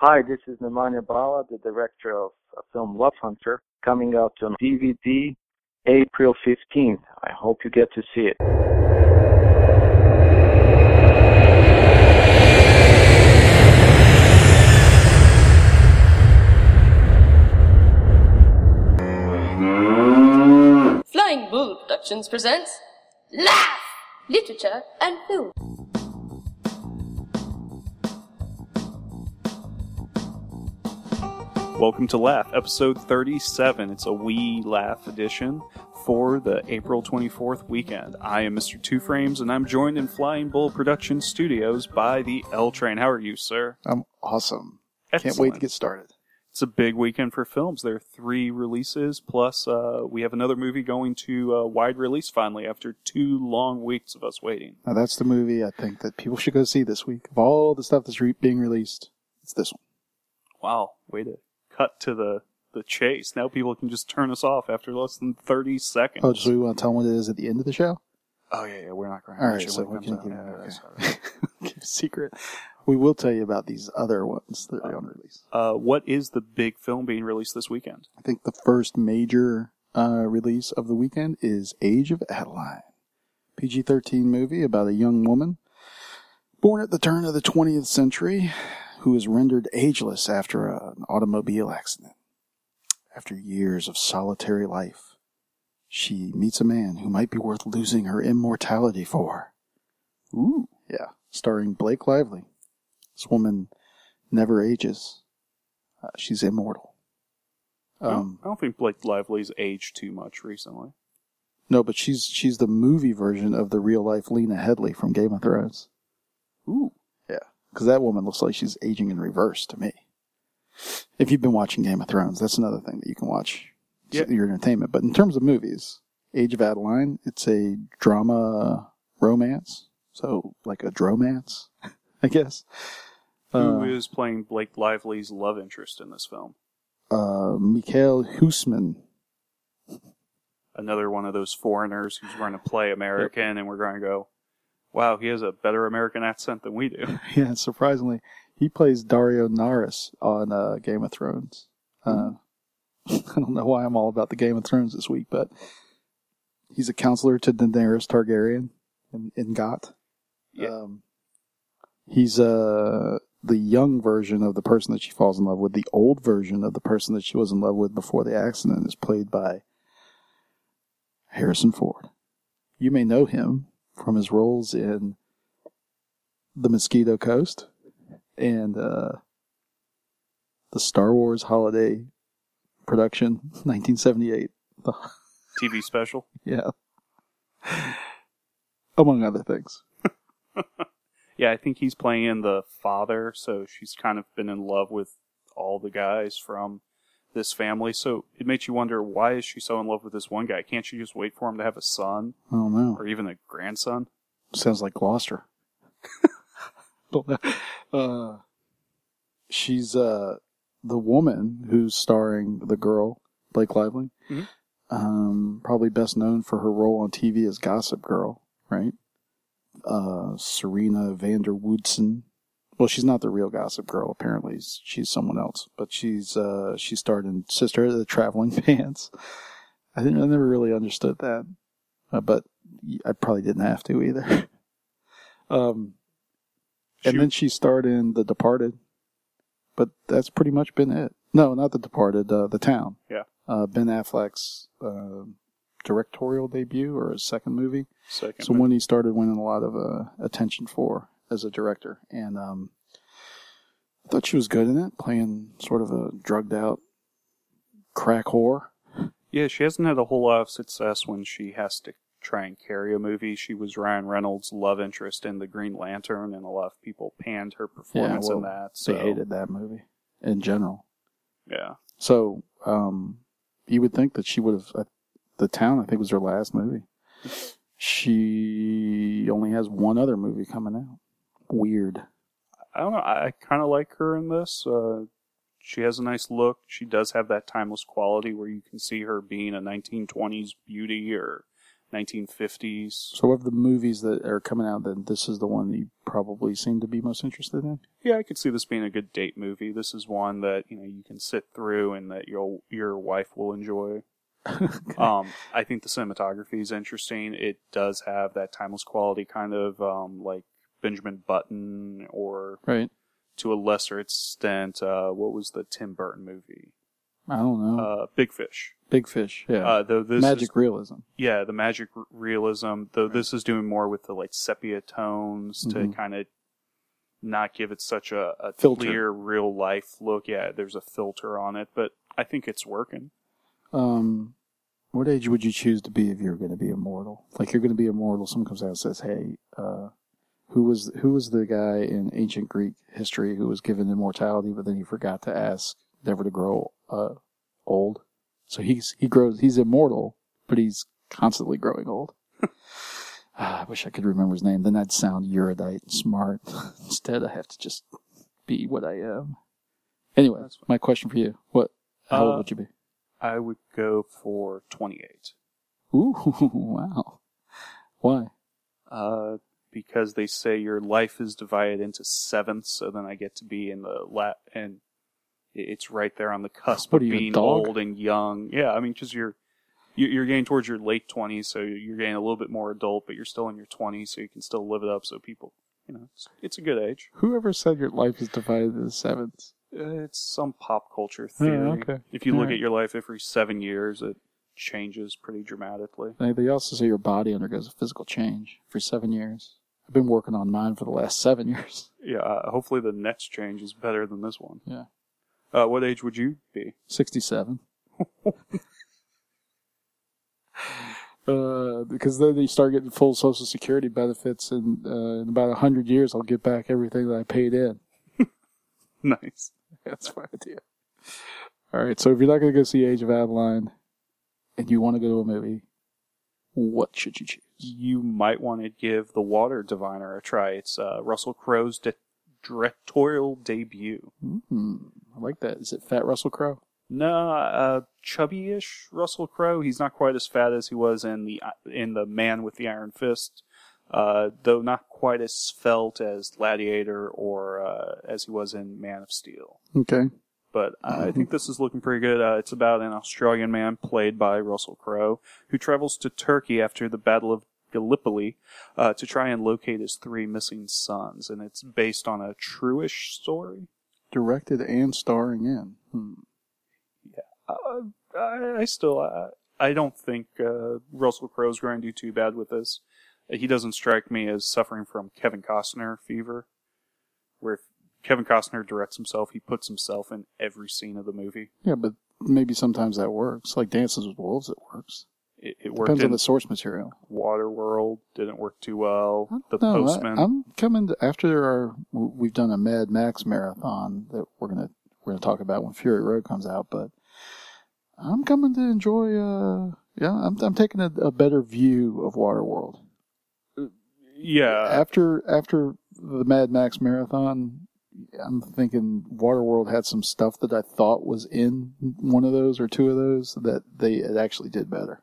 Hi, this is Nemanja Bala, the director of a film Love Hunter, coming out on DVD April 15th. I hope you get to see it. Flying Bull Productions presents Laugh! Literature and Film. Welcome to Laugh, episode 37. It's a wee laugh edition for the April 24th weekend. I am Mr. Two Frames, and I'm joined in Flying Bull Production Studios by the L Train. How are you, sir? I'm awesome. Can't wait to get started. It's a big weekend for films. There are three releases, plus uh, we have another movie going to uh, wide release finally after two long weeks of us waiting. Now that's the movie I think that people should go see this week. Of all the stuff that's re- being released, it's this one. Wow, way to cut to the, the chase. Now people can just turn us off after less than 30 seconds. Oh, so we want to tell them what it is at the end of the show? Oh, yeah, yeah, we're not going to All right, so we can keep, Yeah, okay. it secret. We will tell you about these other ones that are on release. Uh, what is the big film being released this weekend? I think the first major uh, release of the weekend is Age of Adaline, PG-13 movie about a young woman born at the turn of the 20th century who is rendered ageless after an automobile accident. After years of solitary life, she meets a man who might be worth losing her immortality for. Ooh, yeah, starring Blake Lively. This woman never ages. Uh, she's immortal. I don't- Um, I don't think Blake Lively's aged too much recently. no, but she's she's the movie version of the real life Lena Headey from Game of Thrones. Ooh. Because that woman looks like she's aging in reverse to me. If you've been watching Game of Thrones, that's another thing that you can watch. Yeah. Your entertainment. But in terms of movies, Age of Adaline, it's a drama romance. So like a dromance, I guess. Who Uh, is playing Blake Lively's love interest in this film? uh, Michiel Huisman. Another one of those foreigners who's going to play American, and we're going to go, wow, he has a better American accent than we do. Yeah, surprisingly, he plays Daario Naharis on uh, Game of Thrones. Uh, I don't know why I'm all about the Game of Thrones this week, but he's a counselor to Daenerys Targaryen in, in Got. Yeah. Um, he's uh, the young version of the person that she falls in love with. The old version of the person that she was in love with before the accident is played by Harrison Ford. You may know him from his roles in The Mosquito Coast and uh, the Star Wars holiday production, 1978. The, TV special. yeah. Among other things. Yeah, I think he's playing the father, so she's kind of been in love with all the guys from this family. So it makes you wonder why is she so in love with this one guy? Can't she just wait for him to have a son I don't or even a grandson? Sounds like Gloucester. Uh, she's uh, the woman who's starring the girl, Blake Lively. Mhm. Um, probably best known for her role on TV as Gossip Girl, right? Uh, Serena van der Woodsen. Well, she's not the real Gossip Girl. Apparently, she's someone else. But she's uh, she starred in Sister of the Traveling Pants. I didn't. I never really understood that, uh, but I probably didn't have to either. um, and She- then she starred in The Departed, but that's pretty much been it. No, not The Departed. Uh, the Town. Yeah. Uh, ben Affleck's uh, directorial debut or his second movie. Second. So when he started winning a lot of uh, attention for as a director, and um, I thought she was good in it, playing sort of a drugged out crack whore. Yeah, she hasn't had a whole lot of success when she has to try and carry a movie. She was Ryan Reynolds' love interest in The Green Lantern, and a lot of people panned her performance in that. So, They hated that movie in general. Yeah. So um, you would think that she would have. Uh, the Town, I think, was her last movie. She only has one other movie coming out. Weird. I don't know. I, kind of like her in this. Uh, she has a nice look. She does have that timeless quality where you can see her being a 1920s beauty or 1950s. So of the movies that are coming out, then this is the one that you probably seem to be most interested in. Yeah, I could see this being a good date movie. This is one that you know you can sit through and that your your wife will enjoy. um, I think the cinematography is interesting. It does have that timeless quality, kind of um, like Benjamin Button, or Right. to a lesser extent, uh, what was the Tim Burton movie? I don't know. Uh, Big Fish. Big Fish. Yeah. Uh, though this Magic is, realism. yeah, the magic r- realism. Though this is doing more with the like sepia tones to Mhm. kind of not give it such a, a Filter. clear real life look. Yeah, there's a filter on it, but I think it's working. Um, what age would you choose to be if you're going to be immortal? Like you're going to be immortal. Someone comes out and says, "Hey, uh, who was who was the guy in ancient Greek history who was given immortality, but then he forgot to ask never to grow uh, old? So he's he grows he's immortal, but he's constantly growing old." Ah, I wish I could remember his name. Then I'd sound erudite and smart. Instead, I have to just be what I am. Anyway, That's my question for you: What? How old Uh, would you be? I would go for 28. Ooh, wow. Why? Uh, because they say your life is divided into sevenths, so then I get to be in the la and it's right there on the cusp What of are you, a being dog? old and young. Yeah, I mean, because you're you- you're getting towards your late twenties, so you're getting a little bit more adult, but you're still in your twenties, so you can still live it up. So people, you know, it's, it's a good age. Whoever said your life is divided into sevens? Uh, It's some pop culture theory. okay. If you look Alright. at your life every seven years, it changes pretty dramatically. They, they also say your body undergoes a physical change for seven years. I've been working on mine for the last seven years. Yeah, uh, hopefully the next change is better than this one. Yeah. Uh, what age would you be? 67. uh, because then you start getting full Social Security benefits, and uh, in about 100 years, I'll get back everything that I paid in. nice. That's my idea. All right, so if you're not going to go see Age of Adaline and you want to go to a movie, what should you choose? You might want to give The Water Diviner a try. It's uh, Russell Crowe's di- directorial debut. Hmm, I like that. Is it Fat Russell Crowe? No, uh, chubby-ish Russell Crowe. He's not quite as fat as he was in the in the Man with the Iron Fist, uh, though not quite as svelte as Gladiator or uh, as he was in Man of Steel. Okay. But I think this is looking pretty good. Uh, it's about an Australian man played by Russell Crowe who travels to Turkey after the Battle of Gallipoli uh, to try and locate his three missing sons, and it's based on a truish story. Directed and starring in. Hmm. Uh, I, I still, I, I don't think uh, Russell Crowe's going to do too bad with this. He doesn't strike me as suffering from Kevin Costner fever, where if Kevin Costner directs himself, he puts himself in every scene of the movie. Yeah, but maybe sometimes that works. Like Dances with Wolves, it works. It, it worked Depends on the source material. Waterworld didn't work too well. The No, I- Postman. I'm coming to, after our we've done a Mad Max marathon that we're gonna we're gonna talk about when Fury Road comes out, but I'm coming to enjoy. Uh, yeah, I'm I'm taking a, a better view of Waterworld yeah, after after the Mad Max marathon. I'm thinking Waterworld had some stuff that I thought was in one of those or two of those that they it actually did better.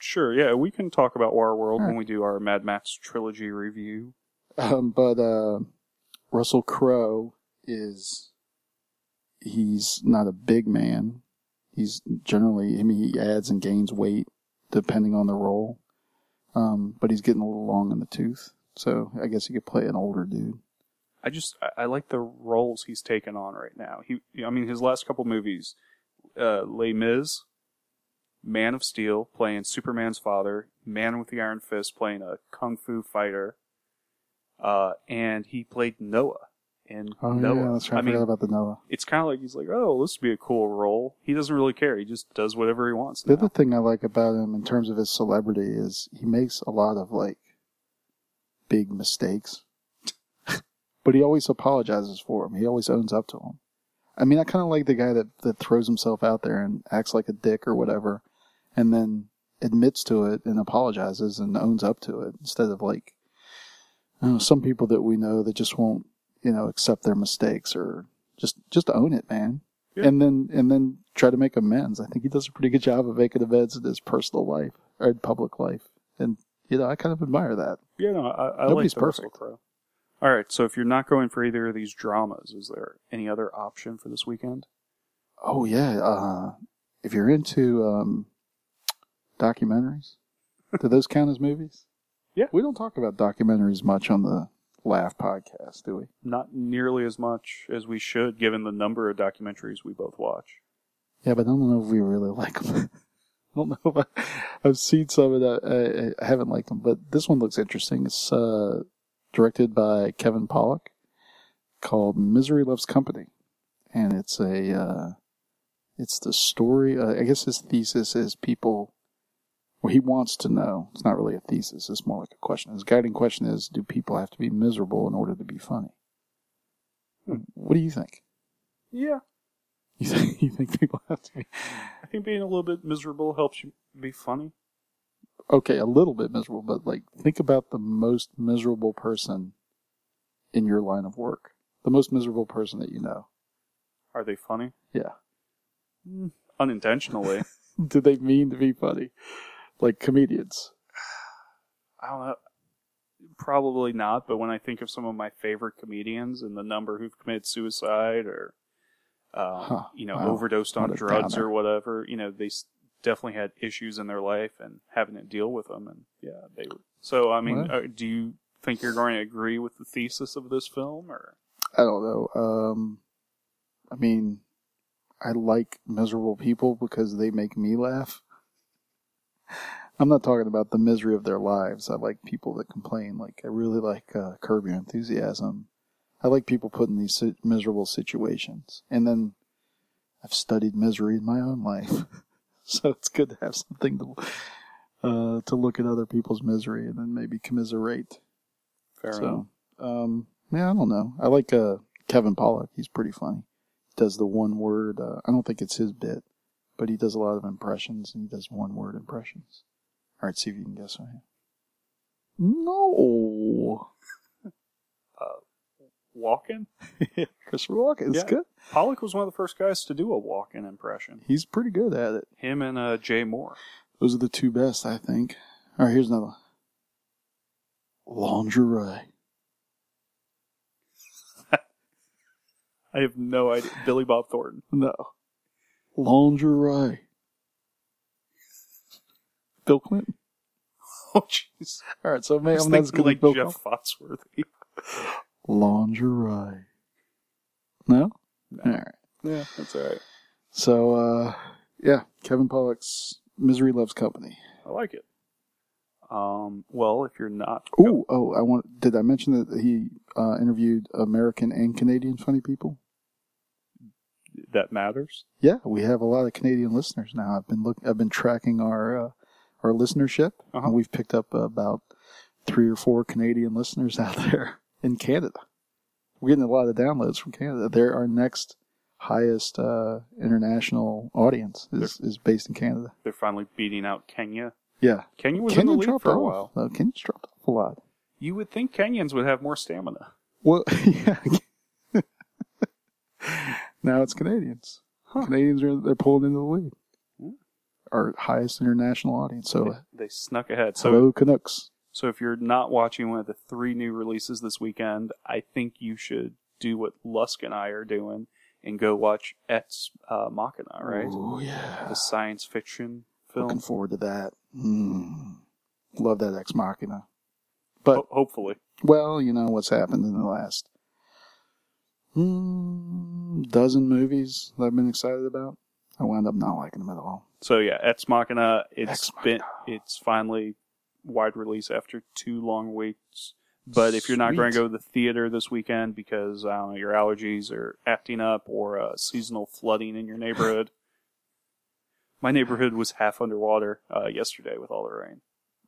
sure. Yeah, we can talk about Waterworld when we do our Mad Max trilogy review. Um, but uh, Russell Crowe is he's not a big man. He's generally I mean he adds and gains weight depending on the role. Um, but he's getting a little long in the tooth, so I guess he could play an older dude. I just I, I like the roles he's taken on right now. He, I mean, his last couple movies, uh, Les Mis, Man of Steel, playing Superman's father, Man with the Iron Fist, playing a kung fu fighter, uh, and he played Noah in Oh Noah. yeah, that's right. I, I mean, forgot about the Noah. it's kind of like he's like, oh, this would be a cool role. He doesn't really care. He just does whatever he wants. The Now. other thing I like about him in terms of his celebrity is he makes a lot of like big mistakes, but he always apologizes for him. He always owns up to him. I mean, I kind of like the guy that that throws himself out there and acts like a dick or whatever, and then admits to it and apologizes and owns up to it instead of like don't know, some people that we know that just won't you know accept their mistakes or just just own it, man. Yeah. And then and then try to make amends. I think he does a pretty good job of making amends in his personal life. or in public life, and you know I kind of admire that. Yeah, no, I, I like Nobody's Russell perfect. Crowe. All right, so if you're not going for either of these dramas, is there any other option for this weekend? Oh yeah, uh, if you're into um, documentaries, do those count as movies? Yeah. we don't talk about documentaries much on the Laugh podcast, do we? Not nearly as much as we should, given the number of documentaries we both watch. Yeah, but I don't know if we really like them. I don't know if I, I've seen some of that. I, I haven't liked them, but this one looks interesting. It's uh, directed by Kevin Pollak, called Misery Loves Company, and it's a uh, it's the story. Uh, I guess his thesis is people. Well, he wants to know. It's not really a thesis. It's more like a question. His guiding question is: Do people have to be miserable in order to be funny? Hmm. What do you think? Yeah, You think you think people have to be? I think being a little bit miserable helps you be funny. Okay, a little bit miserable, but like think about the most miserable person in your line of work. The most miserable person that you know. Are they funny? Yeah. Mm, unintentionally. Do they mean to be funny? Like comedians. I don't know. Probably not, but when I think of some of my favorite comedians and the number who've committed suicide or, um, Huh, you know, wow. overdosed on drugs or whatever, you know, they definitely had issues in their life and having to deal with them. And yeah, they were. So, I mean, Well. uh, do you think you're going to agree with the thesis of this film or? I don't know. Um I mean I like miserable people because they make me laugh. I'm not talking about the misery of their lives. I like people that complain. Like I really like uh, Curb Your Enthusiasm. I like people put in these miserable situations. And then I've studied misery in my own life, so it's good to have something to uh, to look at other people's misery and then maybe commiserate. Fair enough. so, um, yeah, I don't know. I like uh, Kevin Pollak. He's pretty funny. Does the one word? Uh, I don't think it's his bit, but he does a lot of impressions and he does one word impressions. All right, see if you can guess what I am. No. Walken? Christopher Walken. It's Yeah. good. Pollak was one of the first guys to do a Walken impression. He's pretty good at it. Him and uh, Jay Mohr. Those are the two best, I think. All right, here's another one. Lingerie. I have no idea. Billy Bob Thornton. No. Lingerie. Bill Clinton. Oh, jeez. All right, so I maybe was I'm not as thinking good as like Bill Jeff Clinton. Foxworthy. Lingerie. No? All right. Yeah, that's all right. So, uh, yeah, Kevin Pollak's Misery Loves Company. I like it. Um, well, if you're not, Ooh, oh, I want. Did I mention that he uh, interviewed American and Canadian funny people? that matters. Yeah, we have a lot of Canadian listeners now. I've been looking. I've been tracking our uh, our listenership, Uh-huh. and we've picked up about three or four Canadian listeners out there in Canada. We're getting a lot of downloads from Canada. They're our next highest uh, international audience is, is based in Canada. They're finally beating out Kenya. Yeah, Kenya was Kenya in the lead for a while. though. Kenya's dropped off a lot. You would think Kenyans would have more stamina. Well, yeah. now it's Canadians. Huh. Canadians are they're pulling into the lead. Hmm. Our highest international audience. So, They, they snuck ahead. So, hello Canucks. So if you're not watching one of the three new releases this weekend, I think you should do what Lusk and I are doing and go watch Etz uh, Machina, right? Oh yeah. The science fiction film. Looking forward to that. Mm. Love that Ex Machina. But Ho- hopefully. well, you know what's happened in the last mm, dozen movies that I've been excited about. I wound up not liking them at all. So yeah, Ex Machina. It's Ex been it's finally wide release after two long weeks. But if you're not going to go to the theater this weekend because I don't know your allergies are acting up or uh, seasonal flooding in your neighborhood, my neighborhood was half underwater uh, yesterday with all the rain.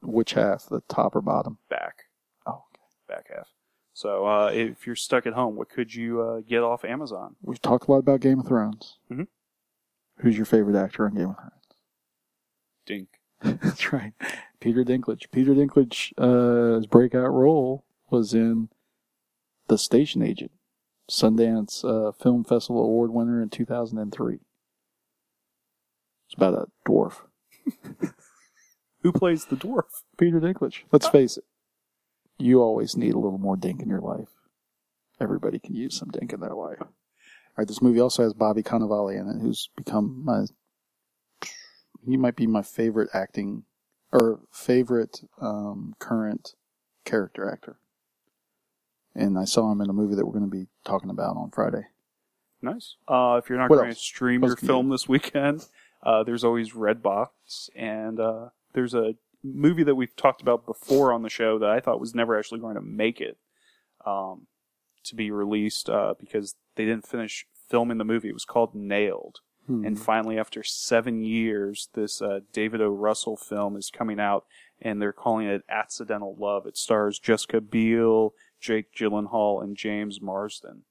Which half, the top or bottom? Back, Oh, okay. back half. So uh, if you're stuck at home, what could you uh, get off Amazon? We've talked a lot about Game of Thrones. Mm-hmm. Who's your favorite actor on Game of Thrones? Dink. That's right. Peter Dinklage. Peter Dinklage's uh, breakout role was in The Station Agent, Sundance uh, Film Festival Award winner in 2003. It's about a dwarf. Who plays the dwarf? Peter Dinklage. Let's face it. You always need a little more dink in your life. Everybody can use some dink in their life. All right, this movie also has Bobby Cannavale in it, who's become my. He might be my favorite acting or favorite um, current character actor. And I saw him in a movie that we're going to be talking about on Friday. Nice. Uh, if you're not going to stream your can you film this weekend, uh, there's always Redbox, and uh, there's a movie that we've talked about before on the show that I thought was never actually going to make it um, to be released uh, because they didn't finish filming the movie. It was called Nailed. Hmm. And finally, after seven years, this uh, David O. Russell film is coming out, and they're calling it Accidental Love. It stars Jessica Biel, Jake Gyllenhaal, and James Marsden.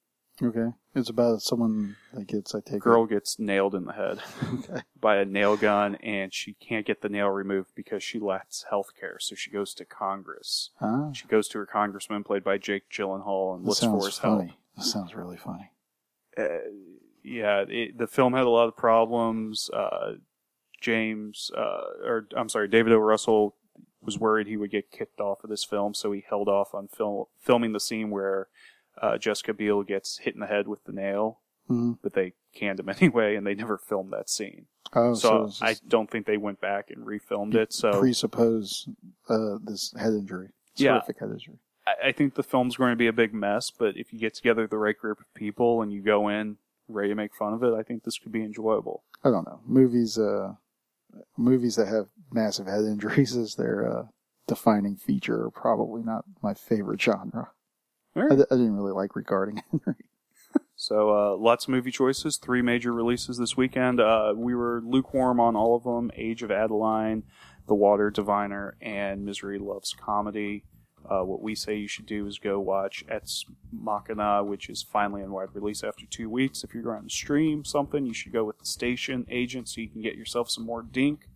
Okay. It's about someone that gets, I take Girl gets nailed in the head. Okay. by a nail gun, and she can't get the nail removed because she lacks health care. So she goes to Congress. Ah, She goes to her congressman, played by Jake Gyllenhaal, and that looks for his help. funny. That sounds really funny. uh, yeah, it, the film had a lot of problems. Uh, James, uh, or I'm sorry, David O. Russell was worried he would get kicked off of this film, so he held off on film, filming the scene where uh, Jessica Biel gets hit in the head with the nail. hmm But they canned him anyway, and they never filmed that scene. Oh, so so, I don't think they went back and refilmed it. So presuppose uh, this head injury. It's Yeah. Horrific head injury. I, I think the film's going to be a big mess. But if you get together the right group of people and you go in ready to make fun of it, I think this could be enjoyable. I don't know. Movies, uh, movies that have massive head injuries as their uh, defining feature are probably not my favorite genre. All I, I didn't really like regarding Henry. So uh, lots of movie choices, three major releases this weekend. Uh, we were lukewarm on all of them: Age of Adaline, The Water Diviner, and Misery Loves Comedy. Uh, what we say you should do is go watch Ex Machina, which is finally in wide release after two weeks. If you're going to stream something, you should go with the station agent so you can get yourself some more dink.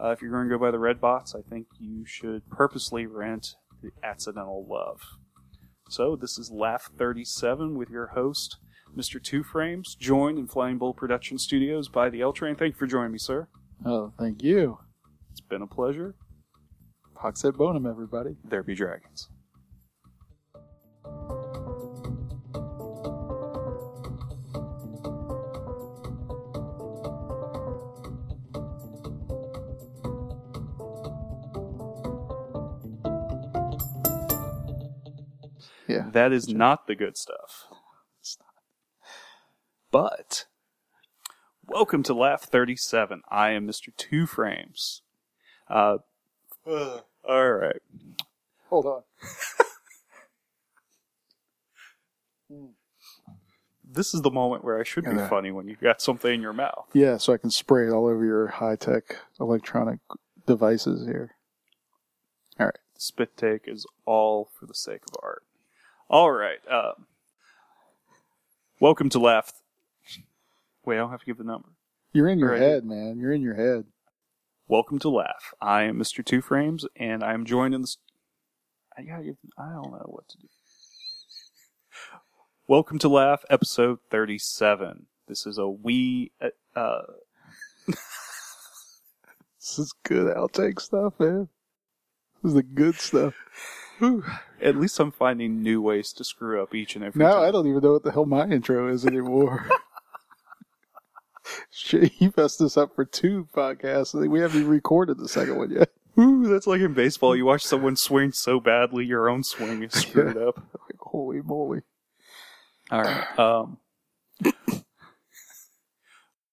Uh, if you're going to go by the red box, I think you should purposely rent the Accidental Love. So this is Laugh 37 with your host, Mr. Two Frames, joined in Flying Bull Production Studios by the L Train. Thank you for joining me, sir. Oh, thank you. It's been a pleasure. Pox et bonum, everybody. There be dragons. Yeah. That is not the good stuff. But welcome to Laugh 37. I am Mr. Two Frames. Uh, all right. Hold on. This is the moment where I should be Yeah. funny when you've got something in your mouth. Yeah, so I can spray it all over your high tech electronic devices here. All right. spit take is all for the sake of art. All right. Uh, welcome to Laugh. Wait, I don't have to give the number. You're in your Right. head, man. You're in your head. Welcome to Laugh. I am Mr. Two Frames, and I am joined in this. I gotta. I don't know what to do. Welcome to Laugh, episode thirty-seven. This is a wee. Uh, uh, This is good outtake stuff, man. This is the good stuff. whew. at least I'm finding new ways to screw up each and every Now time. I don't even know what the hell my intro is anymore. Shit, you messed this up for two podcasts. We haven't even recorded the second one yet. Ooh, that's like in baseball. You watch someone swing so badly, your own swing is screwed up. Like, holy moly. All right. Um,